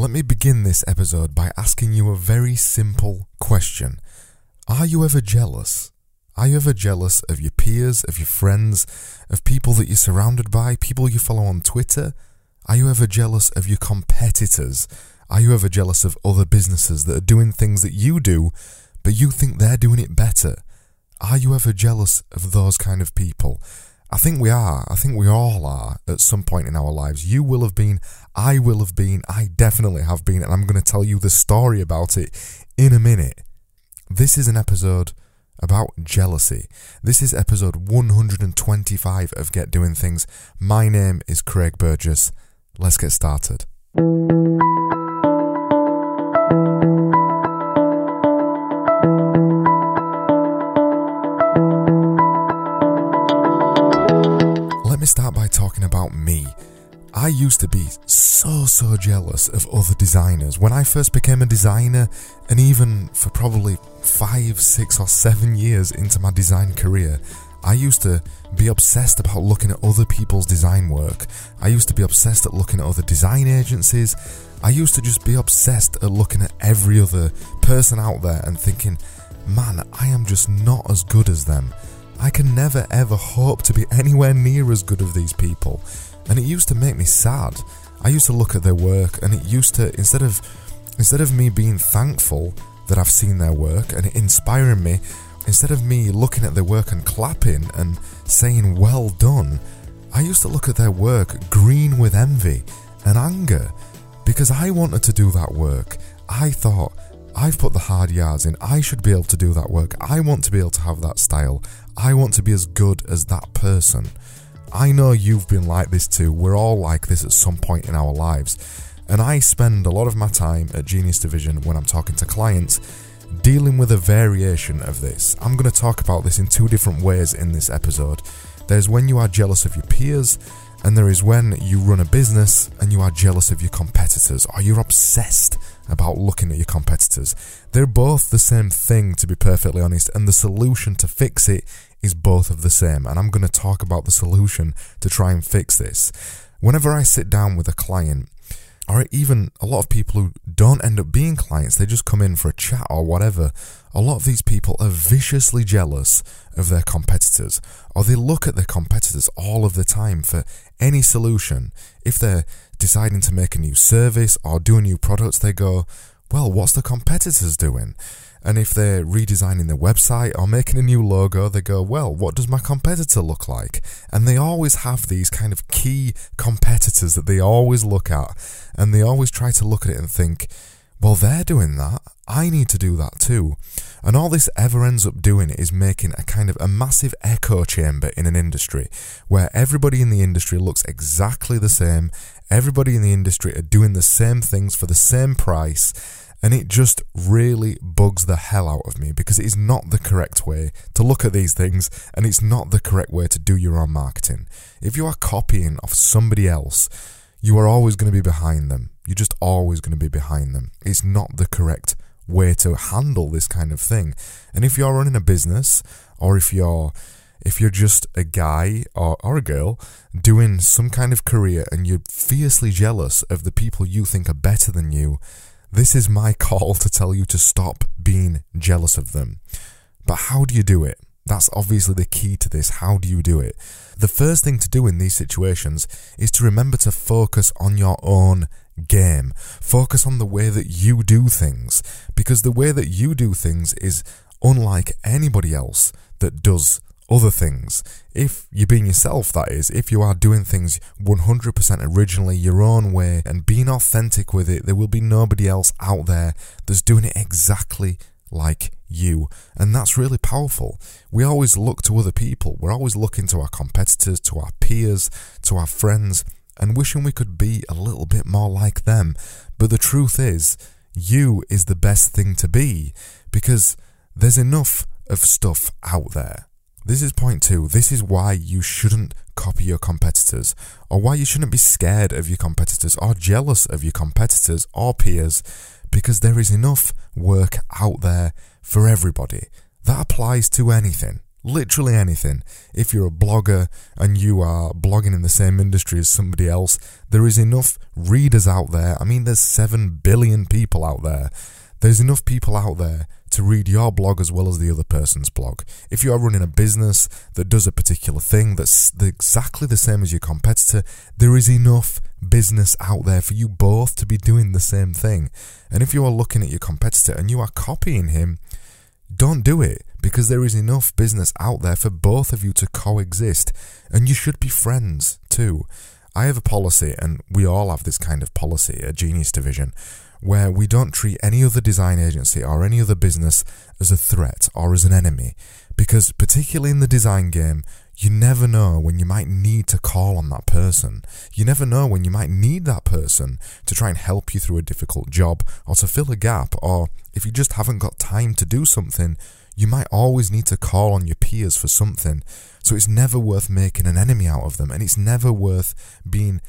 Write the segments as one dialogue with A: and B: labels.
A: Let me begin this episode by asking you a very simple question. Are you ever jealous? Are you ever jealous of your peers, of your friends, of people that you're surrounded by, people you follow on Twitter? Are you ever jealous of your competitors? Are you ever jealous of other businesses that are doing things that you do, but you think they're doing it better? Are you ever jealous of those kind of people? I think we are. I think we all are at some point in our lives. You will have been. I will have been. I definitely have been. And I'm going to tell you the story about it in a minute. This is an episode about jealousy. This is episode 125 of Get Doing Things. My name is Craig Burgess. Let's get started. Me. I used to be so, so jealous of other designers. When I first became a designer, and even for probably five, six, or seven years into my design career, I used to be obsessed about looking at other people's design work. I used to be obsessed at looking at other design agencies. I used to just be obsessed at looking at every other person out there and thinking, man, I am just not as good as them. I can never ever hope to be anywhere near as good as these people. And it used to make me sad. I used to look at their work and it used to instead of instead of me being thankful that I've seen their work and it inspiring me, instead of me looking at their work and clapping and saying well done, I used to look at their work green with envy and anger because I wanted to do that work. I thought I've put the hard yards in. I should be able to do that work. I want to be able to have that style. I want to be as good as that person. I know you've been like this too. We're all like this at some point in our lives. And I spend a lot of my time at Genius Division when I'm talking to clients dealing with a variation of this. I'm going to talk about this in two different ways in this episode. There's when you are jealous of your peers, and there is when you run a business and you are jealous of your competitors, or you're obsessed about looking at your competitors. They're both the same thing, to be perfectly honest, and the solution to fix it is both of the same. And I'm going to talk about the solution to try and fix this. Whenever I sit down with a client, or even a lot of people who don't end up being clients, they just come in for a chat or whatever. A lot of these people are viciously jealous of their competitors, or they look at their competitors all of the time for any solution. If they're deciding to make a new service or do a new product, they go, Well, what's the competitors doing? And if they're redesigning their website or making a new logo, they go, well, what does my competitor look like? And they always have these kind of key competitors that they always look at. And they always try to look at it and think, well, they're doing that. I need to do that too. And all this ever ends up doing is making a kind of a massive echo chamber in an industry where everybody in the industry looks exactly the same. Everybody in the industry are doing the same things for the same price and it just really bugs the hell out of me because it is not the correct way to look at these things and it's not the correct way to do your own marketing. If you are copying off somebody else, you are always going to be behind them. You're just always going to be behind them. It's not the correct way to handle this kind of thing. And if you're running a business or if you're if you're just a guy or, or a girl doing some kind of career and you're fiercely jealous of the people you think are better than you, this is my call to tell you to stop being jealous of them. But how do you do it? That's obviously the key to this. How do you do it? The first thing to do in these situations is to remember to focus on your own game. Focus on the way that you do things. Because the way that you do things is unlike anybody else that does other things. If you're being yourself, that is, if you are doing things 100% originally, your own way, and being authentic with it, there will be nobody else out there that's doing it exactly like you. And that's really powerful. We always look to other people, we're always looking to our competitors, to our peers, to our friends, and wishing we could be a little bit more like them. But the truth is, you is the best thing to be because there's enough of stuff out there. This is point two. This is why you shouldn't copy your competitors, or why you shouldn't be scared of your competitors, or jealous of your competitors or peers, because there is enough work out there for everybody. That applies to anything. Literally anything. If you're a blogger and you are blogging in the same industry as somebody else, there is enough readers out there. I mean, there's 7 billion people out there. There's enough people out there to read your blog as well as the other person's blog. If you are running a business that does a particular thing that's exactly the same as your competitor, there is enough business out there for you both to be doing the same thing. And if you are looking at your competitor and you are copying him, don't do it because there is enough business out there for both of you to coexist and you should be friends too. I have a policy, and we all have this kind of policy at Genius Division, where we don't treat any other design agency or any other business as a threat or as an enemy. Because, particularly in the design game, you never know when you might need to call on that person. You never know when you might need that person to try and help you through a difficult job or to fill a gap, or if you just haven't got time to do something, you might always need to call on your peers for something. So it's never worth making an enemy out of them, and it's never worth being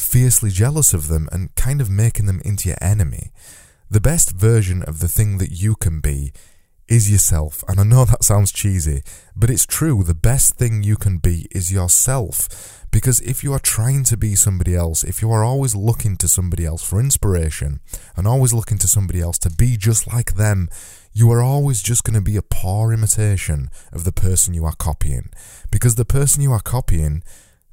A: fiercely jealous of them and kind of making them into your enemy. The best version of the thing that you can be is yourself. And I know that sounds cheesy, but it's true. The best thing you can be is yourself. Because if you are trying to be somebody else, if you are always looking to somebody else for inspiration and always looking to somebody else to be just like them, you are always just going to be a poor imitation of the person you are copying. Because the person you are copying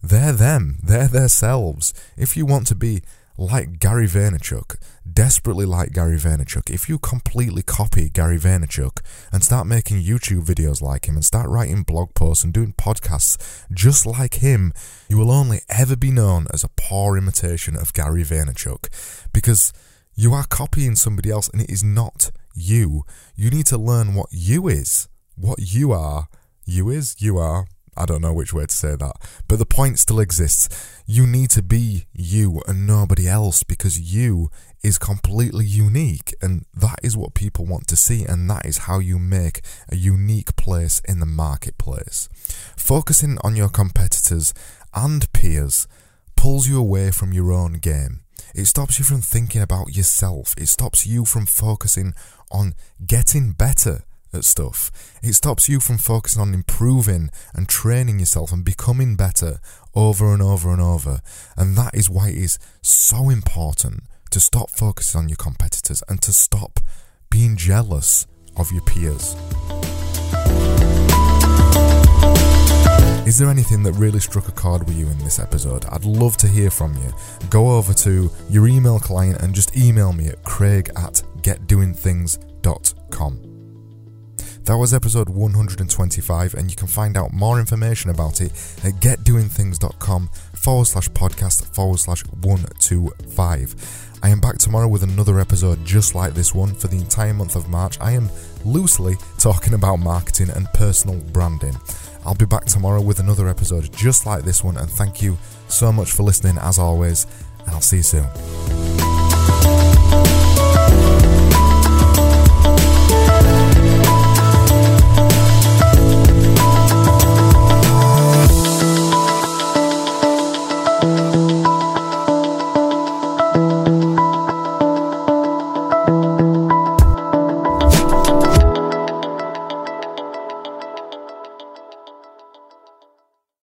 A: they're them. They're their selves. If you want to be like Gary Vaynerchuk, desperately like Gary Vaynerchuk, if you completely copy Gary Vaynerchuk and start making YouTube videos like him and start writing blog posts and doing podcasts just like him, you will only ever be known as a poor imitation of Gary Vaynerchuk because you are copying somebody else and it is not you. You need to learn what you is, what you are. You is, you are, I don't know which way to say that, but the point still exists. You need to be you and nobody else because you is completely unique, and that is what people want to see, and that is how you make a unique place in the marketplace. Focusing on your competitors and peers pulls you away from your own game. It stops you from thinking about yourself. It stops you from focusing on getting better at stuff. It stops you from focusing on improving and training yourself and becoming better over and over and over. And that is why it is so important to stop focusing on your competitors and to stop being jealous of your peers. Is there anything that really struck a chord with you in this episode? I'd love to hear from you. Go over to your email client and just email me at craig at getdoingthings.com. That was episode 125, and you can find out more information about it at getdoingthings.com forward slash podcast forward slash 125. I am back tomorrow with another episode just like this one for the entire month of March. I am loosely talking about marketing and personal branding. I'll be back tomorrow with another episode just like this one, and thank you so much for listening as always, and I'll see you soon.